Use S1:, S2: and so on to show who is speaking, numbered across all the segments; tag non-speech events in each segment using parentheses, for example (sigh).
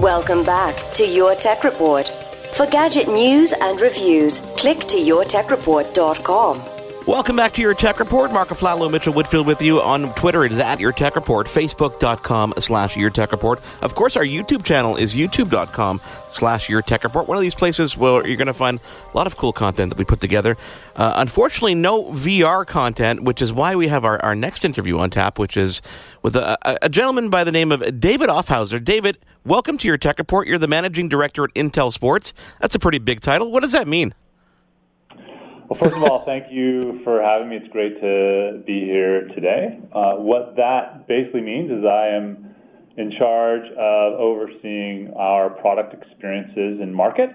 S1: Welcome back to Your Tech Report. For gadget news and reviews, click to yourtechreport.com.
S2: Welcome back to your Tech Report. Mark Aflalo, Mitchell Whitfield with you on Twitter. It is at your Tech Report, Facebook.com slash your Tech Report. Of course, our YouTube channel is YouTube.com slash your Tech Report. One of these places where you're going to find a lot of cool content that we put together. Uh, unfortunately, no VR content, which is why we have our, our next interview on tap, which is with a, a gentleman by the name of David Aufhauser. David, welcome to your Tech Report. You're the managing director at Intel Sports. That's a pretty big title. What does that mean?
S3: Well, first of all, thank you for having me. It's great to be here today. Uh, what that basically means is I am in charge of overseeing our product experiences in market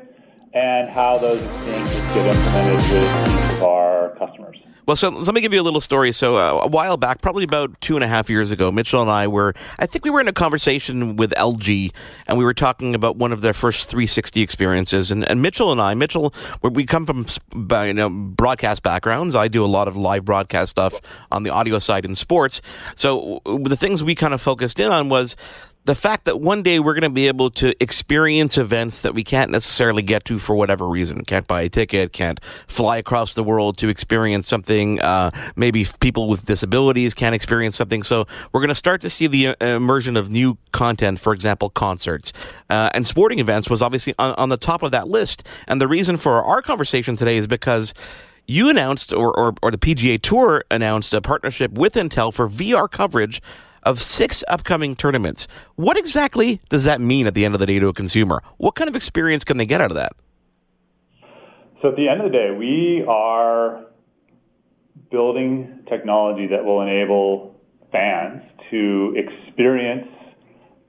S3: and how those experiences get implemented with each of our customers.
S2: Well, so let me give you a little story. So uh, a while back, probably about two and a half years ago, Mitchell and I were, I think we were in a conversation with LG, and we were talking about one of their first 360 experiences. And, and Mitchell and I, Mitchell, we come from you know broadcast backgrounds. I do a lot of live broadcast stuff on the audio side in sports. So the things we kind of focused in on was the fact that one day we're going to be able to experience events that we can't necessarily get to for whatever reason. Can't buy a ticket, can't fly across the world to experience something. Uh, maybe people with disabilities can't experience something. So we're going to start to see the uh, immersion of new content, for example, concerts. Uh, and sporting events was obviously on, on the top of that list. And the reason for our conversation today is because you announced, or, or, or the PGA Tour announced, a partnership with Intel for VR coverage of six upcoming tournaments. What exactly does that mean at the end of the day to a consumer? What kind of experience can they get out of that?
S3: So at the end of the day, we are building technology that will enable fans to experience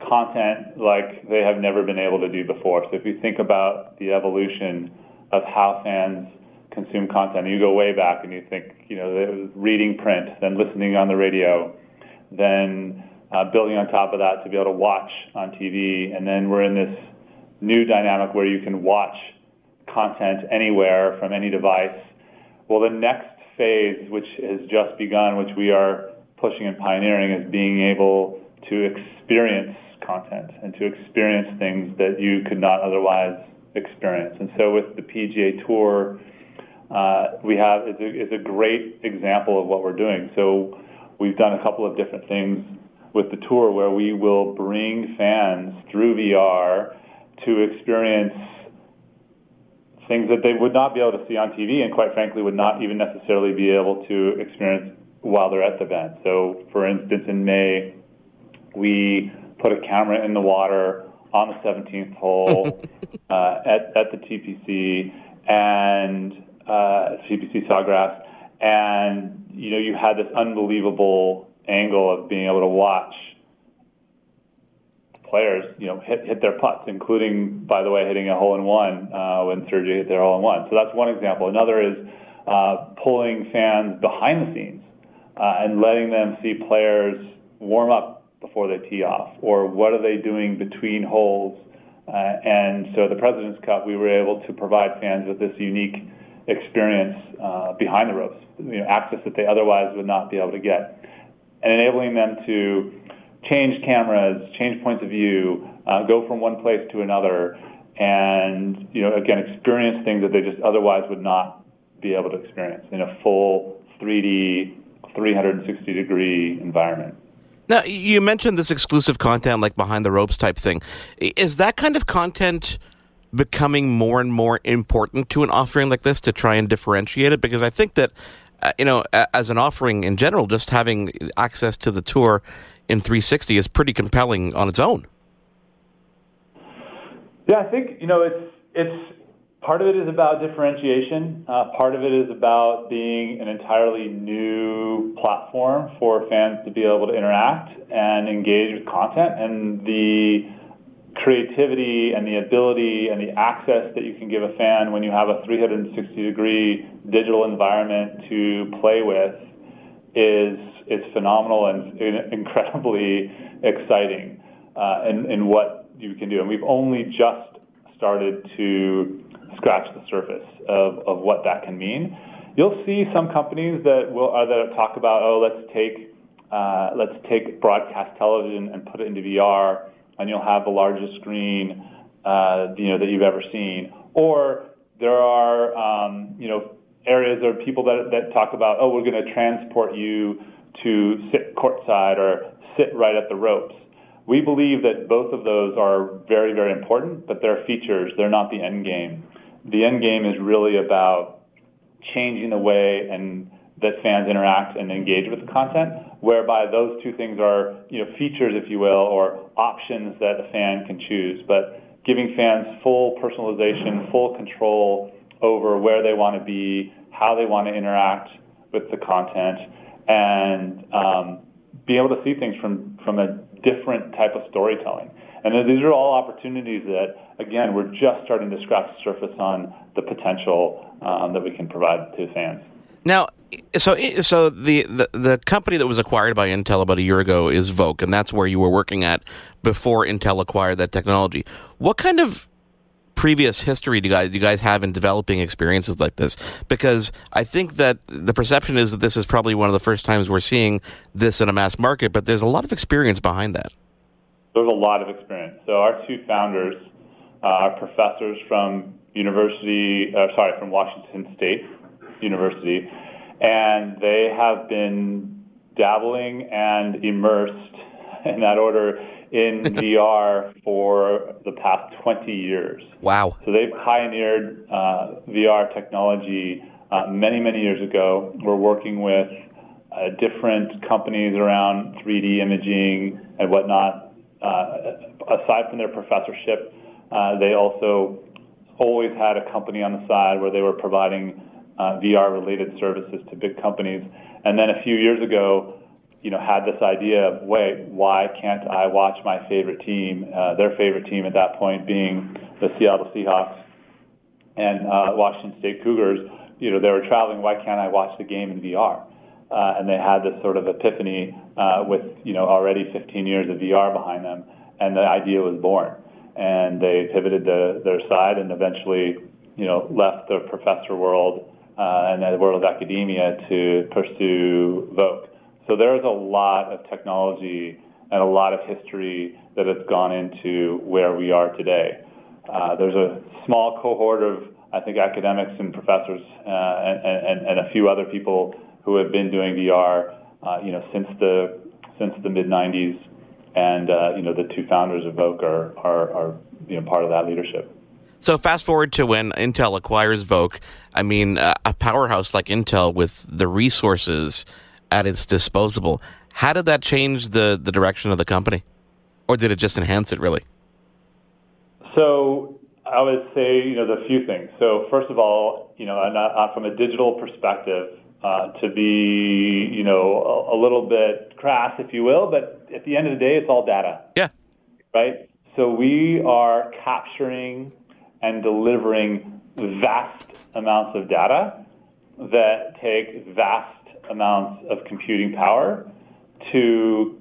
S3: content like they have never been able to do before. So if you think about the evolution of how fans consume content, you go way back and you think, you know, reading print, then listening on the radio, then uh, building on top of that to be able to watch on TV. And then we're in this new dynamic where you can watch content anywhere from any device. Well, the next phase, which has just begun, which we are pushing and pioneering, is being able to experience content and to experience things that you could not otherwise experience. And so with the PGA Tour, uh, we have it's a, it's a great example of what we're doing. So we've done a couple of different things with the tour where we will bring fans through VR to experience things that they would not be able to see on TV and quite frankly would not even necessarily be able to experience while they're at the event. So for instance, in May, we put a camera in the water on the 17th hole (laughs) uh, at, at the TPC and uh, TPC Sawgrass and you know you had this unbelievable angle of being able to watch players, you know, hit, hit their putts, including, by the way, hitting a hole in one uh, when Sergio hit their hole in one. So that's one example. Another is uh, pulling fans behind the scenes uh, and letting them see players warm up before they tee off, or what are they doing between holes. Uh, and so the President's Cup, we were able to provide fans with this unique experience uh, behind the ropes, you know, access that they otherwise would not be able to get, and enabling them to change cameras, change points of view, uh, go from one place to another, and you know, again, experience things that they just otherwise would not be able to experience in a full 3D, 360 degree environment.
S2: Now, you mentioned this exclusive content, like behind the ropes type thing. Is that kind of content? Becoming more and more important to an offering like this to try and differentiate it? Because I think that, uh, you know, as an offering in general, just having access to the tour in 360 is pretty compelling on its own.
S3: Yeah, I think, you know, it's, it's, part of it is about differentiation. Uh, part of it is about being an entirely new platform for fans to be able to interact and engage with content. And the creativity and the ability and the access that you can give a fan when you have a 360 degree digital environment to play with is is phenomenal and (laughs) incredibly exciting uh, in, in what you can do. And we've only just started to scratch the surface of, of what that can mean. You'll see some companies that will uh, that talk about, oh, let's take uh, let's take broadcast television and put it into VR, and you'll have the largest screen uh, you know that you've ever seen. Or there are um, you know areas or people that that talk about, oh, we're going to transport you to sit courtside or sit right at the ropes. We believe that both of those are very, very important, but they're features. They're not the end game. The end game is really about changing the way and that fans interact and engage with the content, whereby those two things are, you know, features, if you will, or options that a fan can choose. But giving fans full personalization, full control over where they want to be, how they want to interact with the content, and um, be able to see things from, from a different type of storytelling. And these are all opportunities that, again, we're just starting to scratch the surface on the potential um, that we can provide to fans.
S2: Now, so so the, the, the company that was acquired by Intel about a year ago is Voke, and that's where you were working at before Intel acquired that technology. What kind of previous history do you guys do you guys have in developing experiences like this? Because I think that the perception is that this is probably one of the first times we're seeing this in a mass market, but there's a lot of experience behind that.
S3: There's a lot of experience. So our two founders uh, are professors from University, uh, sorry, from Washington State University, and they have been dabbling and immersed in that order in (laughs) VR for the past 20 years.
S2: Wow.
S3: So they've pioneered uh, VR technology uh, many, many years ago. We're working with uh, different companies around 3D imaging and whatnot. Uh, aside from their professorship, uh, they also always had a company on the side where they were providing uh, VR-related services to big companies. And then a few years ago, you know, had this idea of, wait, why can't I watch my favorite team, uh, their favorite team at that point being the Seattle Seahawks and uh, Washington State Cougars. You know, they were traveling. Why can't I watch the game in VR? Uh, and they had this sort of epiphany uh, with, you know, already 15 years of VR behind them, and the idea was born. And they pivoted the, their side and eventually, you know, left the professor world uh, and the world of academia to pursue Voke. So there's a lot of technology and a lot of history that has gone into where we are today. Uh, there's a small cohort of, I think, academics and professors uh, and, and, and, a few other people who have been doing VR, uh, you know, since the since the mid '90s, and uh, you know, the two founders of Voke are, are, are you know part of that leadership.
S2: So fast forward to when Intel acquires Voke. I mean, uh, a powerhouse like Intel with the resources at its disposal. How did that change the, the direction of the company? Or did it just enhance it, really?
S3: So I would say, you know, the few things. So first of all, you know, uh, from a digital perspective, uh, to be, you know, a, a, little bit crass, if you will, but at the end of the day, it's all data.
S2: Yeah.
S3: Right? So we are capturing and delivering vast amounts of data that take vast amounts of computing power to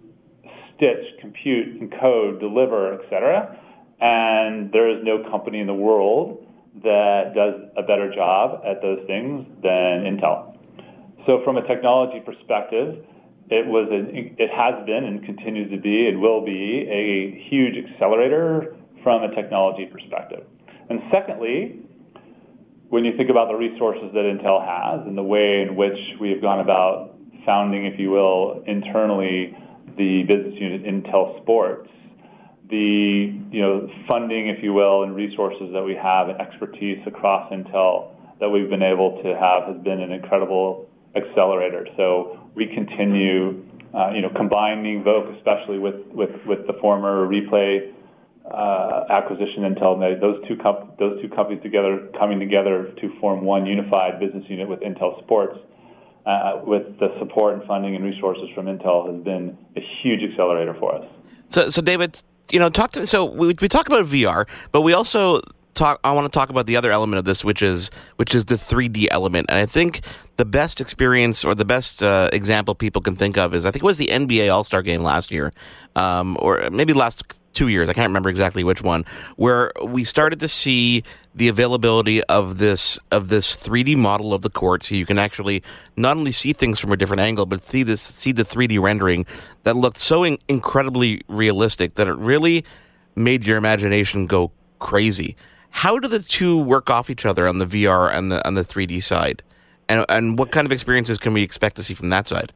S3: stitch, compute, encode, deliver, etc. And there is no company in the world that does a better job at those things than Intel. So from a technology perspective, it was a, it has been and continues to be and will be a huge accelerator from a technology perspective. And secondly, when you think about the resources that Intel has and the way in which we have gone about founding, if you will, internally the business unit Intel Sports, the you know funding, if you will, and resources that we have and expertise across Intel that we've been able to have has been an incredible accelerator. So we continue, uh, you know, combining Voke, especially with, with, with the former Replay uh, acquisition Intel, those two comp- those two companies together coming together to form one unified business unit with Intel Sports, uh, with the support and funding and resources from Intel, has been a huge accelerator for us.
S2: So, so David, you know, talk to so we we talk about VR, but we also talk. I want to talk about the other element of this, which is which is the 3D element. And I think the best experience or the best uh, example people can think of is I think it was the NBA All Star Game last year, um, or maybe last two years. I can't remember exactly which one, where we started to see the availability of this of this 3D model of the court, so you can actually not only see things from a different angle, but see this see the 3D rendering that looked so in- incredibly realistic that it really made your imagination go crazy. How do the two work off each other on the VR and the on the 3D side, and and what kind of experiences can we expect to see from that side?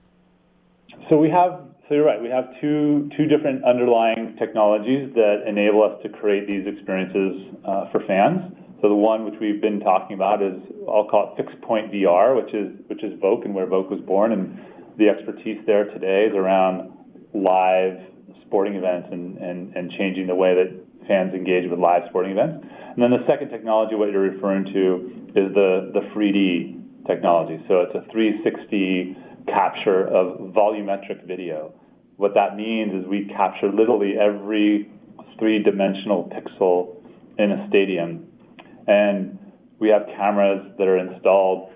S3: So we have so you're right. We have two two different underlying technologies that enable us to create these experiences uh, for fans. So the one which we've been talking about is I'll call it fixed point VR, which is which is Voke and where Voke was born, and the expertise there today is around live sporting events and, changing the way that fans engage with live sporting events. And then the second technology, what you're referring to, is the the 3D technology. So it's a 360 capture of volumetric video. What that means is we capture literally every three-dimensional pixel in a stadium. And we have cameras that are installed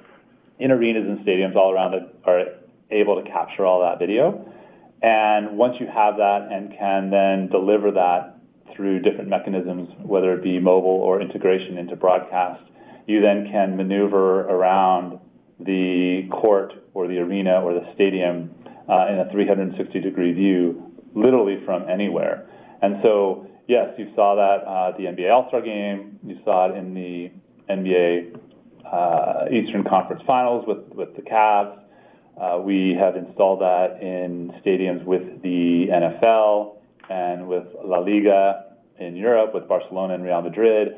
S3: in arenas and stadiums all around that are able to capture all that video. And once you have that and can then deliver that through different mechanisms, whether it be mobile or integration into broadcast, you then can maneuver around the court or the arena or the stadium uh, in a 360 degree view, literally from anywhere. And so, yes, you saw that uh, at the NBA All Star game, you saw it in the NBA uh, Eastern Conference Finals with, with the Cavs. Uh, we have installed that in stadiums with the NFL and with La Liga in Europe, with Barcelona and Real Madrid.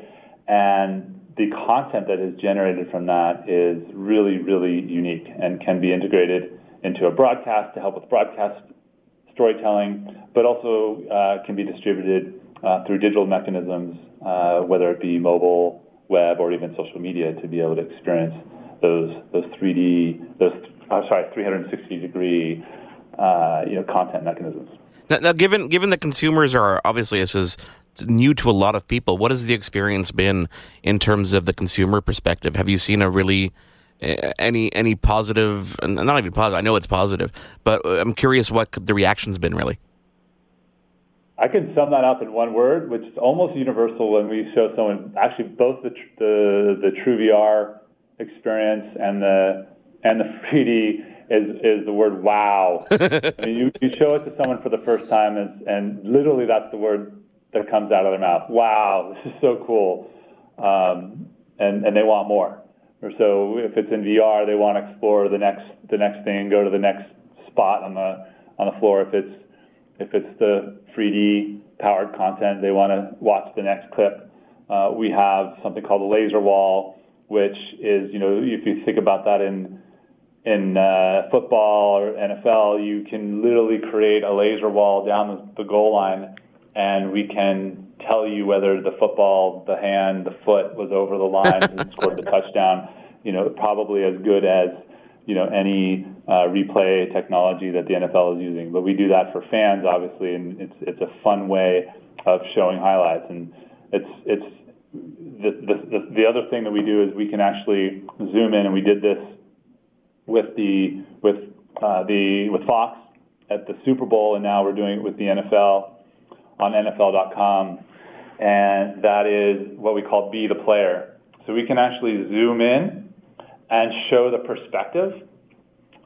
S3: And the content that is generated from that is really, really unique and can be integrated into a broadcast to help with broadcast storytelling, but also uh, can be distributed uh, through digital mechanisms, uh, whether it be mobile, web, or even social media, to be able to experience those those 3D, those uh, sorry, 360 degree, uh, you know, content mechanisms.
S2: Now, now, given given that consumers are obviously this is new to a lot of people. What has the experience been in terms of the consumer perspective? Have you seen a really uh, any any positive? Not even positive. I know it's positive, but uh, I'm curious what the reaction's been really.
S3: I can sum that up in one word, which is almost universal when we show someone actually both the the, the True VR experience and the and the (laughs) 3D is is the word wow. (laughs) I mean, you, you show it to someone for the first time, and, and literally that's the word that comes out of their mouth. Wow, (laughs) this is so cool, um, and and they want more. Or so if it's in VR, they want to explore the next the next thing, go to the next spot on the on the floor. If it's if it's the 3D powered content, they want to watch the next clip. Uh, we have something called the laser wall, which is you know if you think about that in in uh, football or NFL, you can literally create a laser wall down the, the goal line and we can tell you whether the football, the hand, the foot was over the line and (laughs) scored the touchdown. You know, probably as good as you know any uh, replay technology that the NFL is using. But we do that for fans, obviously, and it's it's a fun way of showing highlights. And it's it's the the, the other thing that we do is we can actually zoom in, and we did this with the with uh, the with Fox at the Super Bowl, and now we're doing it with the NFL on NFL.com, and that is what we call Be the Player. So we can actually zoom in and show the perspective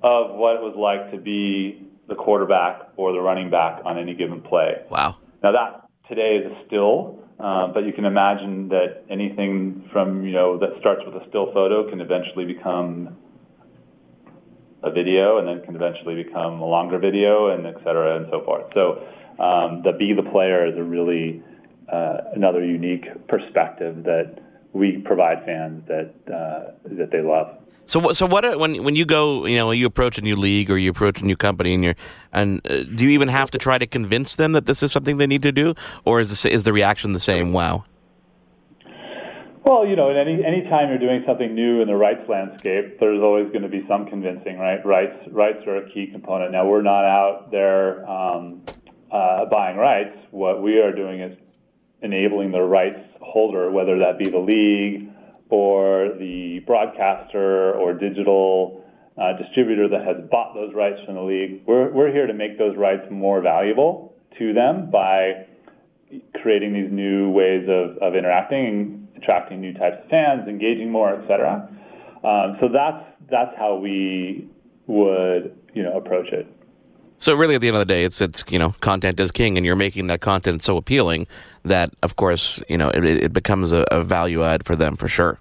S3: of what it was like to be the quarterback or the running back on any given play.
S2: Wow.
S3: Now that today is a still, uh, but you can imagine that anything from you know that starts with a still photo can eventually become a video, and then can eventually become a longer video, and et cetera, and so forth. So um, the be the player is a really uh, another unique perspective that we provide fans that uh, that they love.
S2: So, so what when when you go, you know, you approach a new league or you approach a new company, and you're, and uh, do you even have to try to convince them that this is something they need to do, or is this, is the reaction the same? Wow.
S3: Well, you know, any any time you're doing something new in the rights landscape, there's always going to be some convincing, right? Rights rights are a key component. Now, we're not out there um, uh, buying rights. What we are doing is enabling the rights holder, whether that be the league or the broadcaster or digital uh, distributor that has bought those rights from the league. We're, we're here to make those rights more valuable to them by creating these new ways of, of interacting, attracting new types of fans, engaging more, et cetera. Um, so that's that's how we would you know approach it.
S2: So really, at the end of the day, it's it's you know content is king, and you're making that content so appealing that, of course, you know it, it becomes a, a value add for them for sure.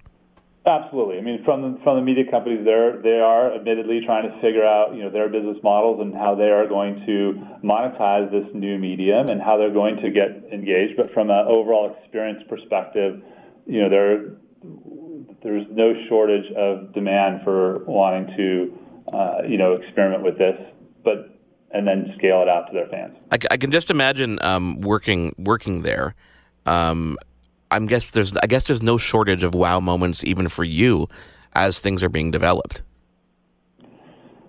S3: Absolutely. I mean, from the, from the media companies, they're they are admittedly trying to figure out you know their business models and how they are going to monetize this new medium and how they're going to get engaged. But from an overall experience perspective, you know there there's no shortage of demand for wanting to uh, you know experiment with this, but and then scale it out to their fans.
S2: I, I can just imagine um, working working there. Um, I'm guess there's I guess there's no shortage of wow moments even for you as things are being developed.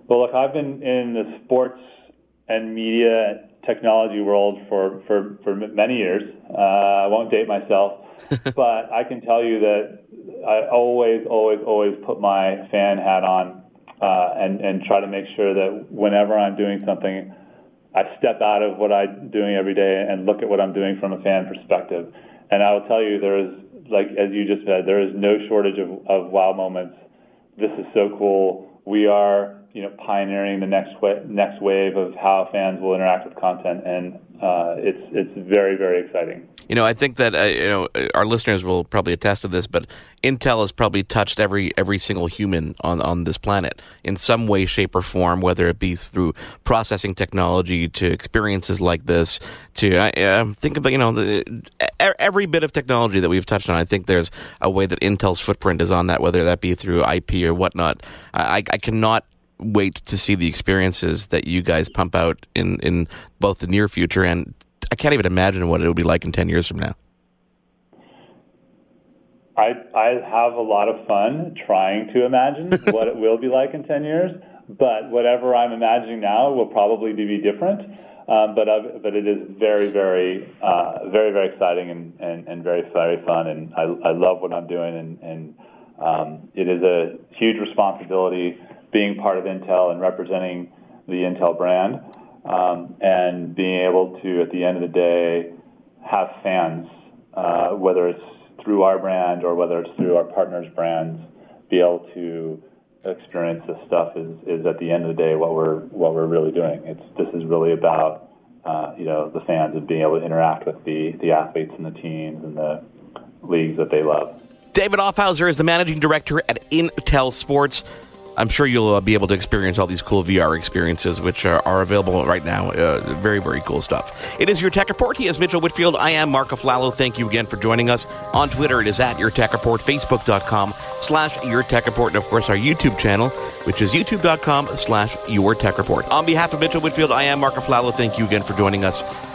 S3: Well, look, I've been in the sports and media technology world for for, for many years. Uh, I won't date myself, (laughs) but I can tell you that I always, always, always put my fan hat on uh, and and try to make sure that whenever I'm doing something, I step out of what I'm doing every day and look at what I'm doing from a fan perspective. And I will tell you, there is, like as you just said, there is no shortage of, of wow moments. This is so cool. We are, you know, pioneering the next wa- next wave of how fans will interact with content, and uh, it's it's very very exciting.
S2: You know, I think that uh, you know our listeners will probably attest to this, but Intel has probably touched every every single human on on this planet in some way, shape, or form, whether it be through processing technology to experiences like this. To uh, think about you know the, every bit of technology that we've touched on. I think there's a way that Intel's footprint is on that, whether that be through IP or whatnot. I, I cannot wait to see the experiences that you guys pump out in, in both the near future and I can't even imagine what it would be like in 10 years from now.
S3: I, I have a lot of fun trying to imagine (laughs) what it will be like in 10 years, but whatever I'm imagining now will probably be different. Um, but I've, but it is very very uh, very very exciting and, and, and very very fun and I, I love what I'm doing and, and um, it is a huge responsibility being part of Intel and representing the Intel brand um, and being able to at the end of the day have fans uh, whether it's through our brand or whether it's through our partners brands be able to experience this stuff is, is at the end of the day what we're what we're really doing. It's this is really about uh, you know the fans and being able to interact with the the athletes and the teams and the leagues that they love.
S2: David Aufhauser is the managing director at Intel Sports. I'm sure you'll uh, be able to experience all these cool VR experiences, which are, are available right now. Uh, very, very cool stuff. It is your Tech Report. He is Mitchell Whitfield. I am Mark Aflalo. Thank you again for joining us. On Twitter, it is at Your Tech Report, Facebook.com slash Your Tech Report, and of course our YouTube channel, which is YouTube.com slash Your Tech Report. On behalf of Mitchell Whitfield, I am Mark Aflalo. Thank you again for joining us.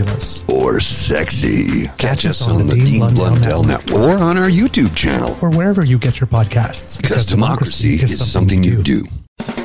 S4: or sexy. Catch, Catch us, us on, on, the Dean, Dean Blundell, Blundell Network. or on our YouTube channel
S5: or wherever you get your podcasts.
S4: Because, because democracy, democracy, is, something, something you do. do.